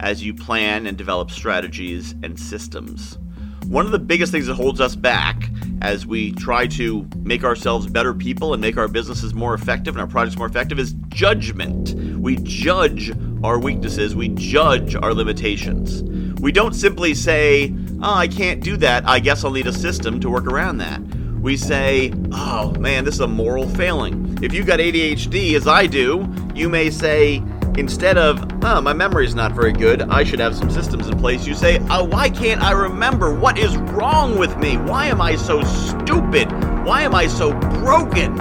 as you plan and develop strategies and systems. One of the biggest things that holds us back as we try to make ourselves better people and make our businesses more effective and our projects more effective is judgment. We judge our weaknesses, we judge our limitations. We don't simply say, Oh, I can't do that. I guess I'll need a system to work around that. We say, Oh man, this is a moral failing. If you've got ADHD, as I do, you may say, Instead of, oh, my memory's not very good, I should have some systems in place, you say, oh, why can't I remember? What is wrong with me? Why am I so stupid? Why am I so broken?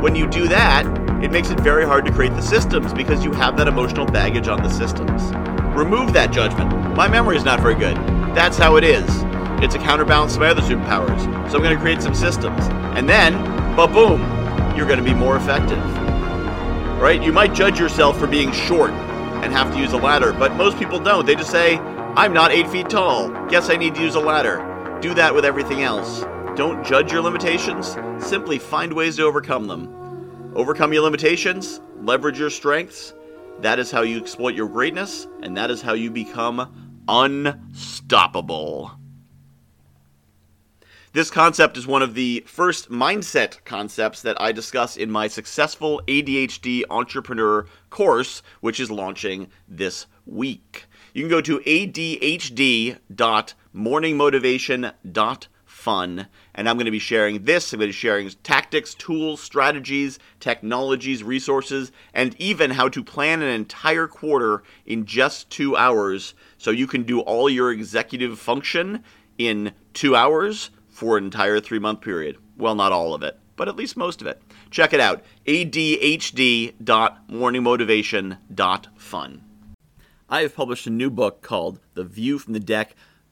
When you do that, it makes it very hard to create the systems because you have that emotional baggage on the systems. Remove that judgment. My memory is not very good. That's how it is. It's a counterbalance to my other superpowers. So I'm going to create some systems. And then, ba boom, you're going to be more effective right? You might judge yourself for being short and have to use a ladder, but most people don't. They just say, I'm not eight feet tall. Guess I need to use a ladder. Do that with everything else. Don't judge your limitations, simply find ways to overcome them. Overcome your limitations, leverage your strengths. That is how you exploit your greatness, and that is how you become unstoppable. This concept is one of the first mindset concepts that I discuss in my Successful ADHD Entrepreneur course, which is launching this week. You can go to adhd.morningmotivation.fun, and I'm going to be sharing this. I'm going to be sharing tactics, tools, strategies, technologies, resources, and even how to plan an entire quarter in just two hours so you can do all your executive function in two hours for an entire three month period. Well, not all of it, but at least most of it. Check it out adhd.morningmotivation.fun. I have published a new book called The View from the Deck